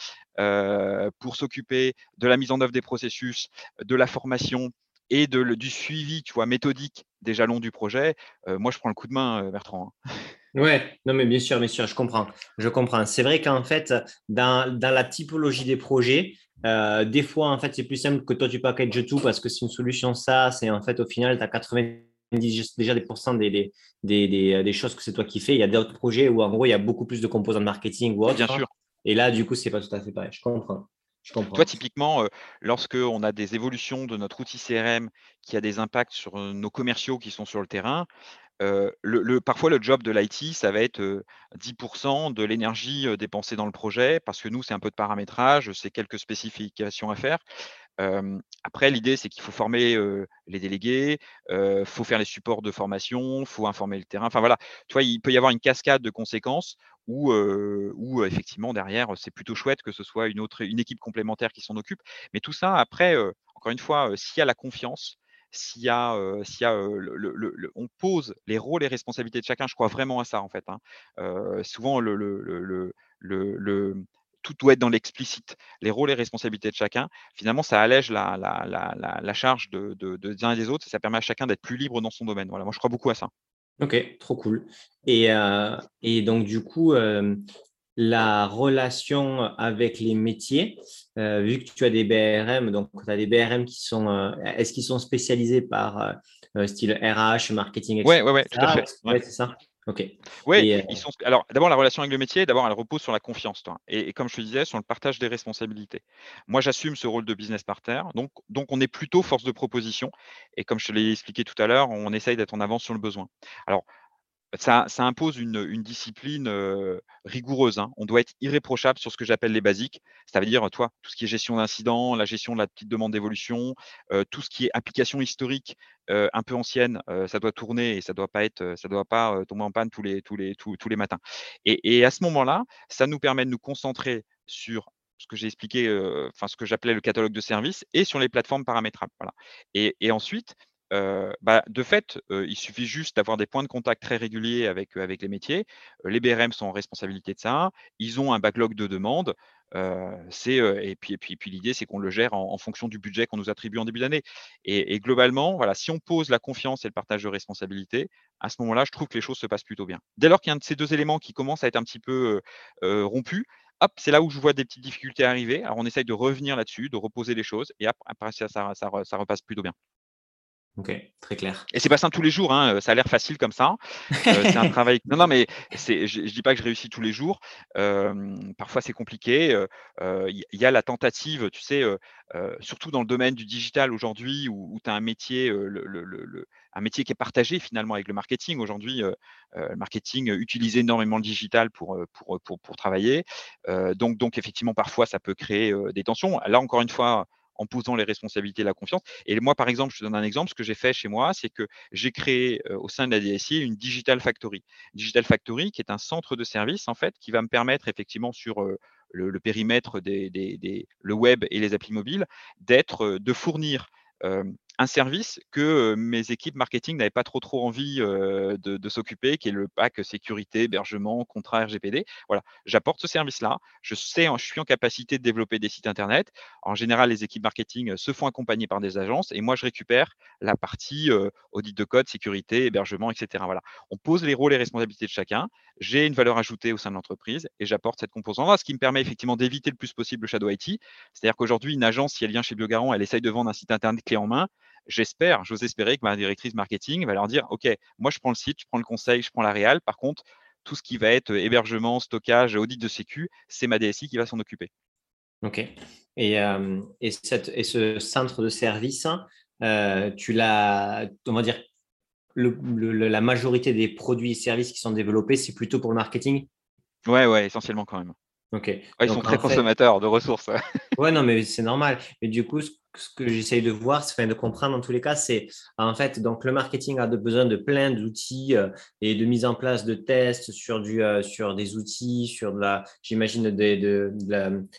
pour s'occuper de la mise en œuvre des processus, de la formation et de, du suivi, tu vois, méthodique des jalons du projet, moi je prends le coup de main, Bertrand. Hein. Ouais, non mais bien sûr, bien sûr, je comprends. Je comprends. C'est vrai qu'en fait, dans, dans, la typologie des projets, Euh, des fois, en fait, c'est plus simple que toi, tu packages tout parce que c'est une solution ça. C'est en fait, au final, tu as 90 déjà des pourcents des, des, des, choses que c'est toi qui fais. Il y a d'autres projets où, en gros, il y a beaucoup plus de composants de marketing ou autre. Bien sûr. Et là, du coup, c'est pas tout à fait pareil. Je comprends. Toi, typiquement, euh, lorsque on a des évolutions de notre outil CRM qui a des impacts sur euh, nos commerciaux qui sont sur le terrain, le, parfois, le job de l'IT, ça va être 10% de l'énergie dépensée dans le projet, parce que nous, c'est un peu de paramétrage, c'est quelques spécifications à faire. Après, l'idée, c'est qu'il faut former les délégués, il faut faire les supports de formation, faut informer le terrain. Enfin voilà, tu vois, il peut y avoir une cascade de conséquences où, effectivement, derrière, c'est plutôt chouette que ce soit une, autre, une équipe complémentaire qui s'en occupe. Mais tout ça, après, encore une fois, s'il y a la confiance, s'il y a, s'il y a le, on pose les rôles et responsabilités de chacun, je crois vraiment à ça en fait. Hein. souvent, le, le, tout doit être dans l'explicite. Les rôles et responsabilités de chacun, finalement, ça allège la, la, la, la charge de, de, de, des uns et des autres et ça permet à chacun d'être plus libre dans son domaine. Voilà, moi, je crois beaucoup à ça. Ok, trop cool. Et, et donc, du coup, la relation avec les métiers, euh, vu que tu as des BRM, donc tu as des BRM qui sont, euh, est-ce qu'ils sont spécialisés par euh, style RH, marketing, etc. Oui, ouais, tout à fait. Ouais, c'est ça. Ok. Oui, ils sont. Alors, d'abord, la relation avec le métier, d'abord, elle repose sur la confiance, toi. Et, comme je te disais, sur le partage des responsabilités. Moi, j'assume ce rôle de business partner. Donc, donc, on est plutôt force de proposition. Et comme je te l'ai expliqué tout à l'heure, on essaye d'être en avance sur le besoin. Alors, ça, impose une, discipline rigoureuse. Hein. On doit être irréprochable sur ce que j'appelle les basiques. Ça veut dire, toi, tout ce qui est gestion d'incidents, la gestion de la petite demande d'évolution, tout ce qui est application historique un peu ancienne, ça doit tourner et ça doit pas être, ça doit pas tomber en panne tous les, tous les, tous, les matins. Et, à ce moment-là, ça nous permet de nous concentrer sur ce que j'ai expliqué, enfin ce que j'appelais le catalogue de services et sur les plateformes paramétrables. Et ensuite, bah, de fait, il suffit juste d'avoir des points de contact très réguliers avec, les métiers. les BRM sont en responsabilité de ça. Ils ont un backlog de demandes. et puis, et puis, l'idée, c'est qu'on le gère en, fonction du budget qu'on nous attribue en début d'année. Et, globalement, si on pose la confiance et le partage de responsabilité, à ce moment-là, je trouve que les choses se passent plutôt bien. Dès lors qu'il y a un de ces deux éléments qui commence à être un petit peu rompu, hop, c'est là où je vois des petites difficultés arriver. Alors, on essaye de revenir là-dessus, de reposer les choses, et après, ça, ça repasse plutôt bien. Ok, très clair. Et c'est pas simple tous les jours, hein, ça a l'air facile comme ça. c'est un [LAUGHS] travail. Non, non, mais je, je dis pas que je réussis tous les jours. parfois, c'est compliqué. Il y, a la tentative, tu sais, surtout dans le domaine du digital aujourd'hui, où, tu as un métier, le, un métier qui est partagé finalement avec le marketing. Aujourd'hui, le marketing utilise énormément le digital pour, pour, pour, pour travailler. donc, donc, effectivement, parfois, ça peut créer des tensions. Là, encore une fois, en posant les responsabilités et la confiance. Et moi, par exemple, je te donne un exemple. Ce que j'ai fait chez moi, c'est que j'ai créé au sein de la DSI une Digital Factory. Digital Factory, qui est un centre de service, en fait, qui va me permettre effectivement sur le, périmètre des, des, le web et les applis mobiles, d'être, de fournir un service que mes équipes marketing n'avaient pas trop trop envie de, s'occuper, qui est le pack sécurité, hébergement, contrat RGPD. Voilà, j'apporte ce service-là. Je sais, je suis en capacité de développer des sites internet. En général, les équipes marketing se font accompagner par des agences et moi, je récupère la partie audit de code, sécurité, hébergement, etc. On pose les rôles et responsabilités de chacun. J'ai une valeur ajoutée au sein de l'entreprise et j'apporte cette composante-là, ce qui me permet effectivement d'éviter le plus possible le shadow IT. C'est-à-dire qu'aujourd'hui, une agence, si elle vient chez Biogarant, elle essaye de vendre un site internet clé en main j'espère, j'ose espérer que ma directrice marketing va leur dire, OK, moi je prends le site, je prends le conseil, je prends la réal. Par contre, tout ce qui va être hébergement, stockage, audit de sécu, c'est ma DSI qui va s'en occuper. OK. Et, euh, et, ce centre de service, euh, tu l'as, on va dire, la majorité des produits et services qui sont développés, c'est plutôt pour le marketing? Ouais, ouais, essentiellement quand même. Ok. ils sont très consommateurs de ressources. [LAUGHS] ouais, non, mais c'est normal. Mais du coup, ce que j'essaye de voir, enfin de comprendre en tous les cas, c'est en fait, donc le marketing a besoin de plein d'outils euh, et de mise en place de tests sur, du, euh, sur des outils, sur de la, j'imagine, des, de,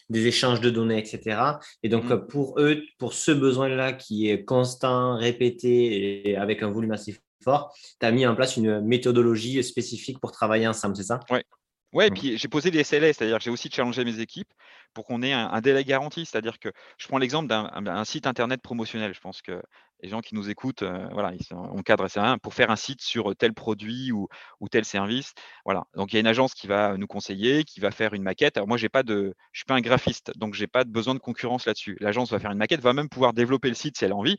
des échanges de données, etc. Et donc, mmh. pour eux, pour ce besoin-là qui est constant, répété et avec un volume assez fort, tu as mis en place une méthodologie spécifique pour travailler ensemble, c'est ça? Oui, Ouais, et mmh. puis j'ai posé des SLA, c'est-à-dire que j'ai aussi challengé mes équipes pour qu'on ait un, délai garanti. C'est-à-dire que je prends l'exemple d'un site internet promotionnel. Je pense que les gens qui nous écoutent, euh, voilà, on cadre ça pour faire un site sur tel produit ou, tel service. Voilà. Donc il y a une agence qui va nous conseiller, qui va faire une maquette. Alors moi, j'ai pas de, je suis pas un graphiste, donc j'ai pas de besoin de concurrence là-dessus. L'agence va faire une maquette, va même pouvoir développer le site si elle a envie.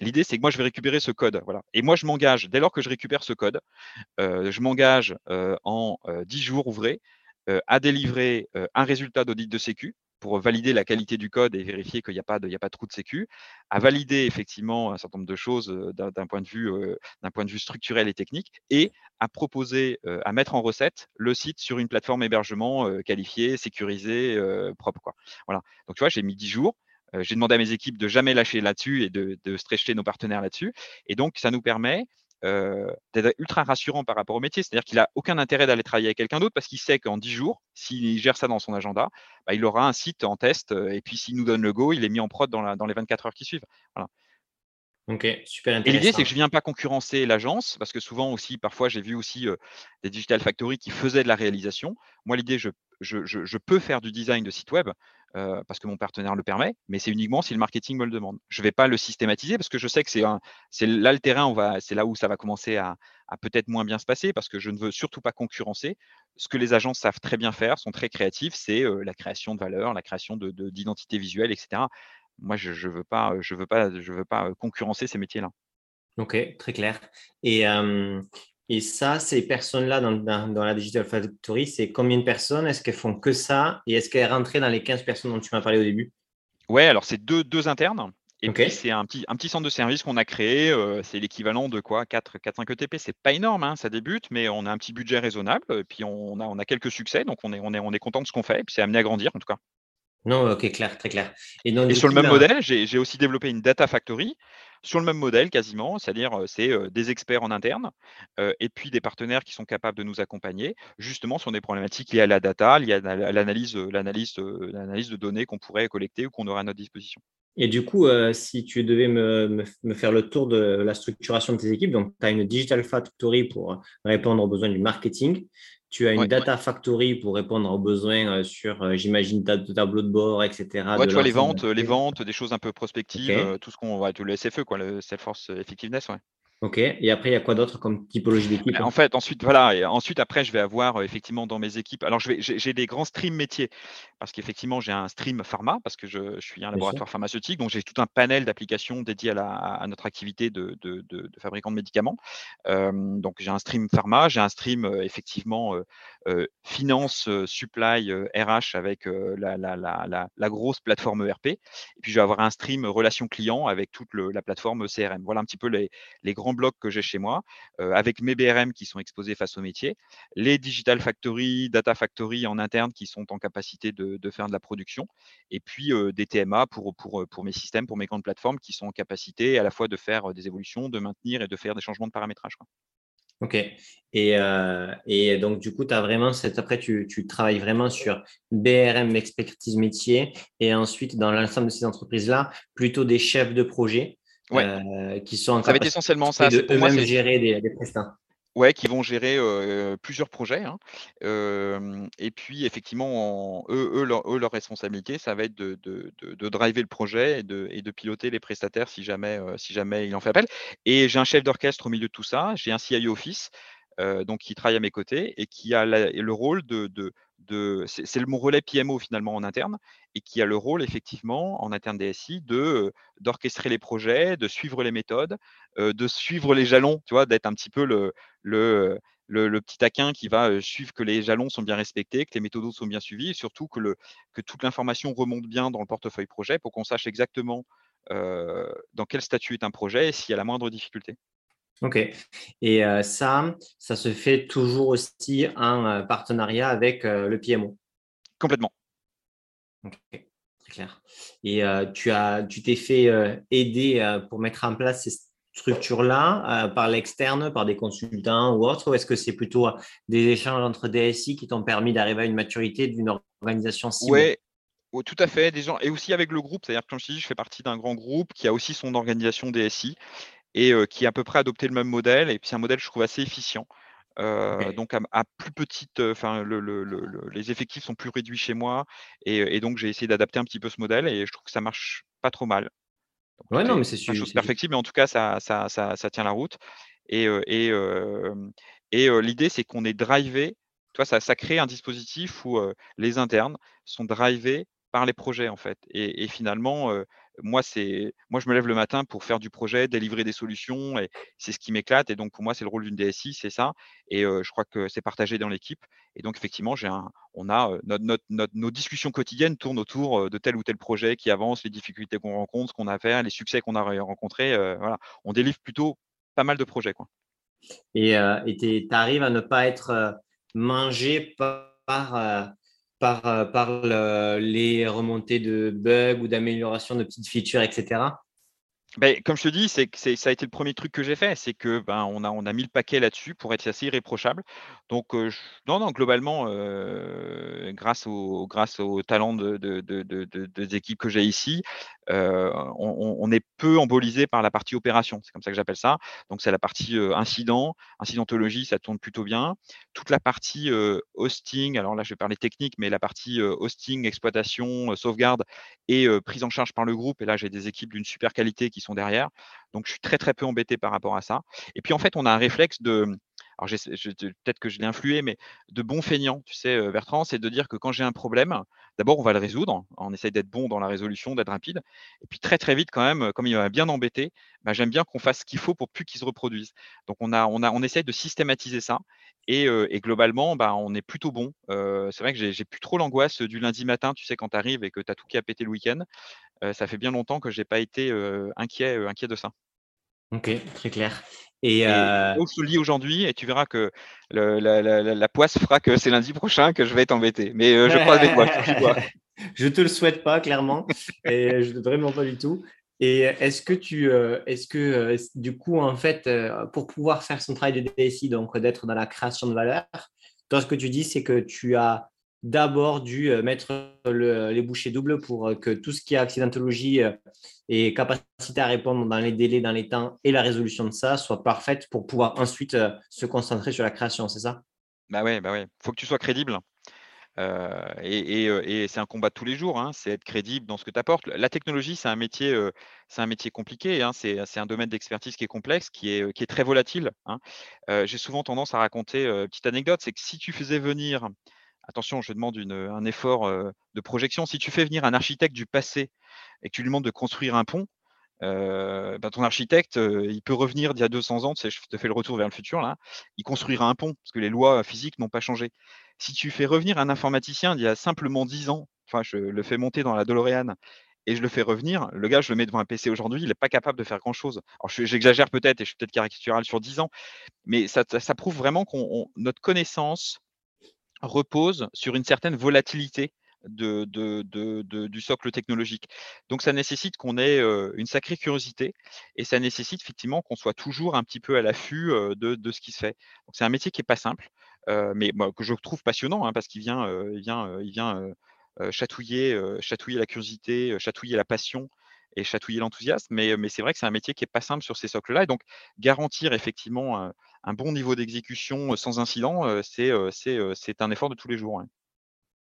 L'idée, c'est que moi, je vais récupérer ce code. Voilà. Et moi, je m'engage, dès lors que je récupère ce code, euh, je m'engage euh, en 10 jours ouvrés à délivrer un résultat d'audit de sécu pour valider la qualité du code et vérifier qu'il n'y a, pas de, a pas de trou de sécu, à valider effectivement un certain nombre de choses d'un point, de vue, point de vue structurel et technique, et à proposer, à mettre en recette le site sur une plateforme hébergement qualifiée, sécurisée, propre. Quoi. Voilà. Donc tu vois, j'ai mis 10 jours. j'ai demandé à mes équipes de jamais lâcher là-dessus et de, de stretcher nos partenaires là-dessus. Et donc, ça nous permet euh, d'être ultra rassurant par rapport au métier. C'est-à-dire qu'il n'a aucun intérêt d'aller travailler avec quelqu'un d'autre parce qu'il sait qu'en 10 jours, s'il gère ça dans son agenda, bah, il aura un site en test euh, et puis s'il nous donne le go, il est mis en prod dans, les 24 heures qui suivent. Voilà. Ok, super intéressant. Et l'idée, c'est que je ne viens pas concurrencer l'agence, parce que souvent aussi, parfois, j'ai vu aussi euh, des Digital Factory qui faisaient de la réalisation. Moi, l'idée, je, je, peux faire du design de site web, euh, parce que mon partenaire le permet, mais c'est uniquement si le marketing me le demande. Je ne vais pas le systématiser parce que je sais que c'est là le terrain, c'est là où ça va commencer à, peut-être moins bien se passer parce que je ne veux surtout pas concurrencer. Ce que les agences savent très bien faire, sont très créatifs, c'est euh, la création de valeur, la création d'identité de, visuelle, etc. Moi, je ne veux, pas, veux, veux pas concurrencer ces métiers-là. Ok, très clair. Et, et ça, ces personnes-là dans, dans, la Digital Factory, c'est combien de personnes? Est-ce qu'elles font que ça? Et est-ce qu'elles rentraient dans les 15 personnes dont tu m'as parlé au début? Ouais, alors c'est deux, deux internes. Et puis, c'est un petit, un petit centre de service qu'on a créé. Euh, c'est l'équivalent de quoi? 4-5 ETP. C'est pas énorme, hein, ça débute, mais on a un petit budget raisonnable. Et puis, on a, on a quelques succès. Donc, on est, on est, on est content de ce qu'on fait. Et puis, c'est amené à grandir, en tout cas. Non, ok, clair, très clair. Et, donc, et sur le même modèle, j'ai aussi développé une data factory sur le même modèle quasiment, c'est-à-dire c'est des experts en interne et puis des partenaires qui sont capables de nous accompagner justement sur des problématiques liées à la data, liées à l'analyse, l'analyse, de données qu'on pourrait collecter ou qu'on aurait à notre disposition. Et du coup, si tu devais me, me, faire le tour de la structuration de tes équipes, donc tu as une Digital Factory pour répondre aux besoins du marketing, tu as une data factory pour répondre aux besoins sur, j'imagine, tableau de bord, etc. Ouais, tu vois, les ventes, les ventes, des choses un peu prospectives, tout ce qu'on va, tout le SFE, quoi, le Salesforce Effectiveness, ouais. Ok. Et après, il y a quoi d'autre comme typologie d'équipe En fait, ensuite, voilà. Et ensuite, après, je vais avoir euh, effectivement dans mes équipes. Alors, j'ai des grands streams métiers parce qu'effectivement, j'ai un stream pharma parce que je, suis un laboratoire pharmaceutique. Donc, j'ai tout un panel d'applications dédiées à, notre activité de, fabricant de médicaments. Euh, donc, j'ai un stream pharma, j'ai un stream euh, effectivement finance, supply, RH avec la, grosse plateforme ERP. Et puis, je vais avoir un stream relation client avec toute la plateforme CRM. Voilà un petit peu les, les grands blocs que j'ai chez moi, avec mes BRM qui sont exposés face au métier, les Digital Factory, Data Factory en interne qui sont en capacité de, faire de la production, et puis des TMA pour, pour, pour mes systèmes, pour mes grandes plateformes qui sont en capacité à la fois de faire des évolutions, de maintenir et de faire des changements de paramétrage. Ok. Et, et, donc, du coup, tu as vraiment cette. Après, tu, tu, travailles vraiment sur BRM, expertise métier, et ensuite, dans l'ensemble de ces entreprises-là, plutôt des chefs de projet ouais. Euh, qui sont en ça va être essentiellement ça. De eux-mêmes gérer des, des prestats. Ouais, qui vont gérer euh, plusieurs projets. Hein. et puis, effectivement, eux, eux, leur, eux, leur, responsabilité, ça va être de, de, de, driver le projet et de, et de, piloter les prestataires si jamais, euh, si jamais il en fait appel. Et j'ai un chef d'orchestre au milieu de tout ça. J'ai un CIO Office donc qui travaille à mes côtés et qui a le rôle de, c'est mon relais PMO finalement en interne et qui a le rôle effectivement en interne DSI de d'orchestrer les projets, de suivre les méthodes, de suivre les jalons, tu vois, d'être un petit peu le, petit taquin qui va suivre que les jalons sont bien respectés, que les méthodos sont bien suivis et surtout que toute l'information remonte bien dans le portefeuille projet pour qu'on sache exactement dans quel statut est un projet et s'il y a la moindre difficulté. Ok. Et euh, ça, ça se fait toujours aussi en euh, partenariat avec euh, le PMO. Complètement. Ok, très clair. Et tu as, tu t'es fait aider pour mettre en place ces structures-là par l'externe, par des consultants ou autres, ou est-ce que c'est plutôt des échanges entre DSI qui t'ont permis d'arriver à une maturité d'une organisation cible Oui, tout à fait. Des gens, et aussi avec le groupe, c'est-à-dire que comme je dis, je fais partie d'un grand groupe qui a aussi son organisation DSI et qui a à peu près adopté le même modèle. Et puis, c'est un modèle, je trouve, assez efficient. Donc, à, plus petite, enfin, les effectifs sont plus réduits chez moi. Et, donc, j'ai essayé d'adapter un petit peu ce modèle et je trouve que ça marche pas trop mal. ouais, non, mais c'est sûr. chose perfectible, mais en tout cas, ça, ça, ça, ça tient la route. Et, et, et l'idée, c'est qu'on est drivé. Toi, ça, ça crée un dispositif où les internes sont drivés par les projets, en fait. Et, et finalement, moi, c'est, moi, je me lève le matin pour faire du projet, délivrer des solutions, et c'est ce qui m'éclate. Et donc, pour moi, c'est le rôle d'une DSI, c'est ça. Et je crois que c'est partagé dans l'équipe. Et donc, effectivement, j'ai un, on a notre, notre, nos discussions quotidiennes tournent autour de tel ou tel projet qui avance, les difficultés qu'on rencontre, ce qu'on a à faire, les succès qu'on a rencontrés. voilà, on délivre plutôt pas mal de projets, quoi. Et tu arrives à ne pas être mangé par, euh, par les remontées de bugs ou d'amélioration de petites features, etc. Ben, comme je te dis, c'est ça a été le premier truc que j'ai fait, c'est que ben, on, a, mis le paquet là-dessus pour être assez irréprochable. Donc, non, non, globalement, grâce, au, grâce talent de, des équipes que j'ai ici, on, est peu embolisé par la partie opération, c'est comme ça que j'appelle ça. Donc, c'est la partie incident, incidentologie, ça tourne plutôt bien. Toute la partie hosting, alors là, je vais parler technique, mais la partie hosting, exploitation, sauvegarde et prise en charge par le groupe, et là, j'ai des équipes d'une super qualité qui sont derrière. Donc, je suis très, très peu embêté par rapport à ça. Et puis, en fait, on a un réflexe de, alors peut-être que je l'ai influé, mais de bon feignant, tu sais, Bertrand, c'est de dire que quand j'ai un problème, d'abord on va le résoudre, on essaye d'être bon dans la résolution, d'être rapide, et puis très très vite quand même, comme il m'a bien embêté, bah, j'aime bien qu'on fasse ce qu'il faut pour plus qu'il se reproduise. Donc on a, on a, on essaye de systématiser ça, et, globalement, bah, on est plutôt bon. c'est vrai que j'ai plus trop l'angoisse du lundi matin, tu sais, quand tu arrives et que tu as tout qui a pété le week-end. Ça fait bien longtemps que je n'ai pas été inquiet, inquiet de ça. Ok, très clair. Et, euh... on se lit aujourd'hui et tu verras que la, poisse fera que c'est lundi prochain que je vais être embêté. Mais euh, je crois avec moi. je te le souhaite pas, clairement. et je vraiment pas du tout. Et est-ce que tu, est-ce que du coup, en fait, pour pouvoir faire son travail de DSI, donc d'être dans la création de valeur, toi, ce que tu dis, c'est que tu as d'abord dû euh, mettre les bouchées doubles pour euh, que tout ce qui est accidentologie euh, et capacité à répondre dans les délais, dans les temps et la résolution de ça soit parfaite pour pouvoir ensuite se concentrer sur la création, c'est ça? Bah ouais, bah ouais. Faut que tu sois crédible. et, c'est un combat de tous les jours, hein. c'est être crédible dans ce que tu apportes. La technologie, c'est un métier, un métier compliqué, hein. c'est, un domaine d'expertise qui est complexe, qui est, qui est très volatile. Hein. j'ai souvent tendance à raconter, une petite anecdote, c'est que si tu faisais venir attention, je demande un effort de projection. Si tu fais venir un architecte du passé et que tu lui demandes de construire un pont, ben, ton architecte, il peut revenir d'il y a 200 ans, je te fais le retour vers le futur, là, il construira un pont, parce que les lois physiques n'ont pas changé. Si tu fais revenir un informaticien d'il y a simplement 10 ans, enfin, je le fais monter dans la DeLorean et je le fais revenir, le gars, je le mets devant un PC aujourd'hui, il n'est pas capable de faire grand-chose. Alors, j'exagère peut-être, et je suis peut-être caricatural sur 10 ans, mais ça, ça prouve vraiment qu'on notre connaissance repose sur une certaine volatilité du socle technologique. Donc ça nécessite qu'on ait une sacrée curiosité et ça nécessite effectivement qu'on soit toujours un petit peu à l'affût de, ce qui se fait. C'est un métier qui n'est pas simple, mais que je trouve passionnant hein, parce qu'il vient, il vient, il vient chatouiller la curiosité, chatouiller la passion et chatouiller l'enthousiasme. Mais, mais c'est vrai que c'est un métier qui n'est pas simple sur ces socles-là. Et donc, garantir effectivement un, bon niveau d'exécution sans incident, c'est, c'est, un effort de tous les jours.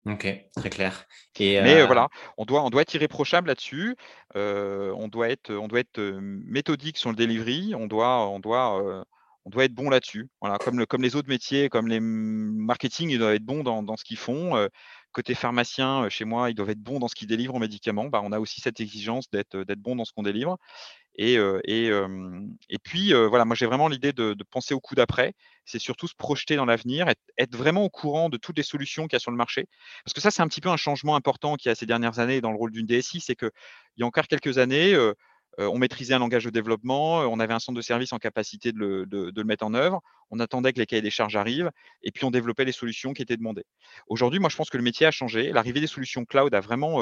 Ok, très clair. Et Mais voilà, on doit, on doit être irréprochable là-dessus. on doit être, on doit être méthodique sur le delivery. On doit, on doit, on doit être bon là-dessus. Voilà, comme, le, comme les autres métiers, comme les marketing, ils doivent être bons dans, dans ce qu'ils font côté pharmacien, chez moi, ils doivent être bons dans ce qu'ils délivrent en médicaments. Bah, on a aussi cette exigence d'être bon dans ce qu'on délivre. Et, et puis, voilà, moi j'ai vraiment l'idée de, penser au coup d'après. C'est surtout se projeter dans l'avenir, être, vraiment au courant de toutes les solutions qu'il y a sur le marché. Parce que ça, c'est un petit peu un changement important qu'il y a ces dernières années dans le rôle d'une DSI. C'est qu'il y a encore quelques années, on maîtrisait un langage de développement, on avait un centre de service en capacité de le, mettre en œuvre, on attendait que les cahiers des charges arrivent, et puis on développait les solutions qui étaient demandées. Aujourd'hui, moi, je pense que le métier a changé. L'arrivée des solutions cloud a vraiment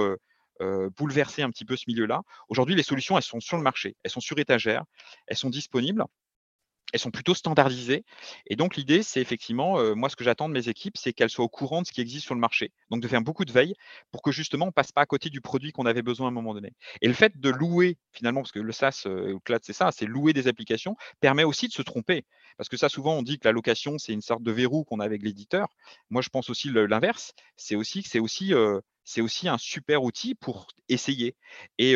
bouleversé un petit peu ce milieu-là. Aujourd'hui, les solutions, elles sont sur le marché, elles sont sur étagère, elles sont disponibles elles sont plutôt standardisées. Et donc, l'idée, c'est effectivement, moi, ce que j'attends de mes équipes, c'est qu'elles soient au courant de ce qui existe sur le marché. Donc, de faire beaucoup de veille pour que justement, on ne passe pas à côté du produit qu'on avait besoin à un moment donné. Et le fait de louer, finalement, parce que le SaaS ou cloud, c'est ça, c'est louer des applications, permet aussi de se tromper. Parce que ça, souvent, on dit que la location, c'est une sorte de verrou qu'on a avec l'éditeur. Moi, je pense aussi l'inverse. C'est aussi, c'est aussi, c'est aussi un super outil pour essayer. Et,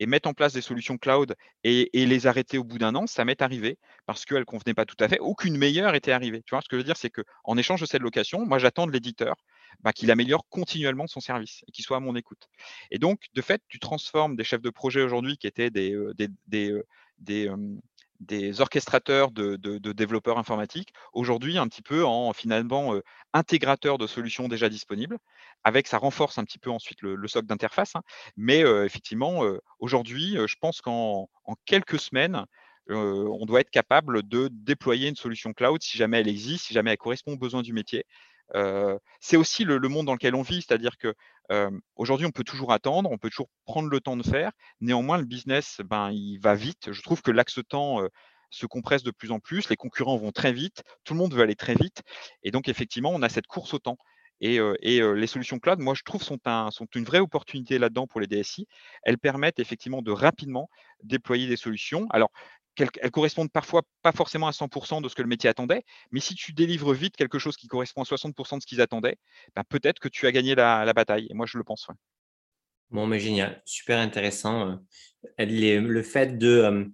et mettre en place des solutions cloud et, les arrêter au bout d'un an, ça m'est arrivé parce qu'elles ne convenaient pas tout à fait. Aucune meilleure était arrivée. Tu vois, ce que je veux dire, c'est qu'en échange de cette location, moi, j'attends de l'éditeur bah, qu'il améliore continuellement son service et qu'il soit à mon écoute. Et donc, de fait, tu transformes des chefs de projet aujourd'hui qui étaient des, euh, euh, des des orchestrateurs de, développeurs informatiques, aujourd'hui un petit peu en finalement euh, intégrateur de solutions déjà disponibles, avec ça renforce un petit peu ensuite le, socle d'interface. Hein. Mais euh, effectivement, euh, aujourd'hui, je pense qu'en quelques semaines, on doit être capable de déployer une solution cloud si jamais elle existe, si jamais elle correspond aux besoins du métier. c'est aussi le, monde dans lequel on vit, c'est-à-dire que aujourd'hui, on peut toujours attendre, on peut toujours prendre le temps de faire. Néanmoins, le business, ben, il va vite. Je trouve que l'axe temps se compresse de plus en plus. Les concurrents vont très vite. Tout le monde veut aller très vite. Et donc, effectivement, on a cette course au temps. Et, les solutions cloud, moi, je trouve, sont, sont une vraie opportunité là-dedans pour les DSI. Elles permettent effectivement de rapidement déployer des solutions. Alors, elles correspondent parfois pas forcément à 100% de ce que le métier attendait, mais si tu délivres vite quelque chose qui correspond à 60% de ce qu'ils attendaient, bah, peut-être que tu as gagné la, bataille. Et moi, je le pense. Bon, mais génial, super intéressant. Euh, le fait de, euh,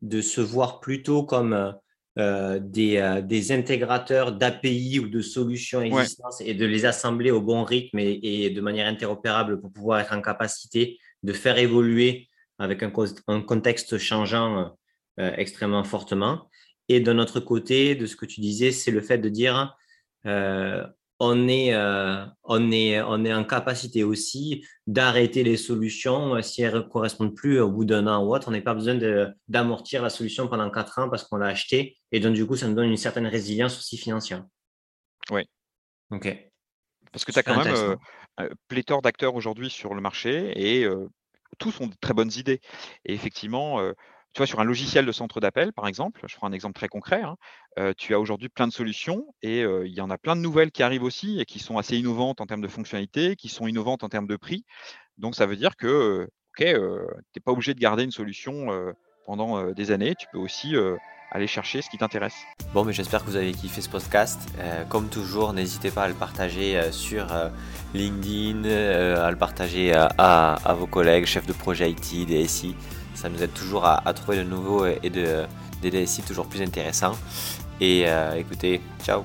de se voir plutôt comme euh, des, des, intégrateurs d'API ou de solutions existantes et de les assembler au bon rythme et, de manière interopérable pour pouvoir être en capacité de faire évoluer avec un, un contexte changeant extrêmement fortement. Et de notre côté, de ce que tu disais, c'est le fait de dire euh, on, est, euh, on, est, on est en capacité aussi d'arrêter les solutions si elles ne correspondent plus au bout d'un an ou autre. On n'a pas besoin d'amortir la solution pendant quatre ans parce qu'on l'a acheté. Et donc, du coup, ça nous donne une certaine résilience aussi financière. Oui. OK. Parce que tu as quand même pléthore d'acteurs aujourd'hui sur le marché et tous ont de très bonnes idées. Et effectivement, tu vois, sur un logiciel de centre d'appel, par exemple, je prends un exemple très concret, hein, euh, tu as aujourd'hui plein de solutions et euh, il y en a plein de nouvelles qui arrivent aussi et qui sont assez innovantes en termes de fonctionnalité, qui sont innovantes en termes de prix. Donc, ça veut dire que, OK, tu n'es pas obligé de garder une solution pendant des années, tu peux aussi aller chercher ce qui t'intéresse. Bon, mais j'espère que vous avez kiffé ce podcast. comme toujours, n'hésitez pas à le partager sur LinkedIn, à le partager à, à, vos collègues, chefs de projet IT, DSI ça nous aide toujours à, trouver de nouveaux et de, des DSI toujours plus intéressants. Et euh, écoutez, ciao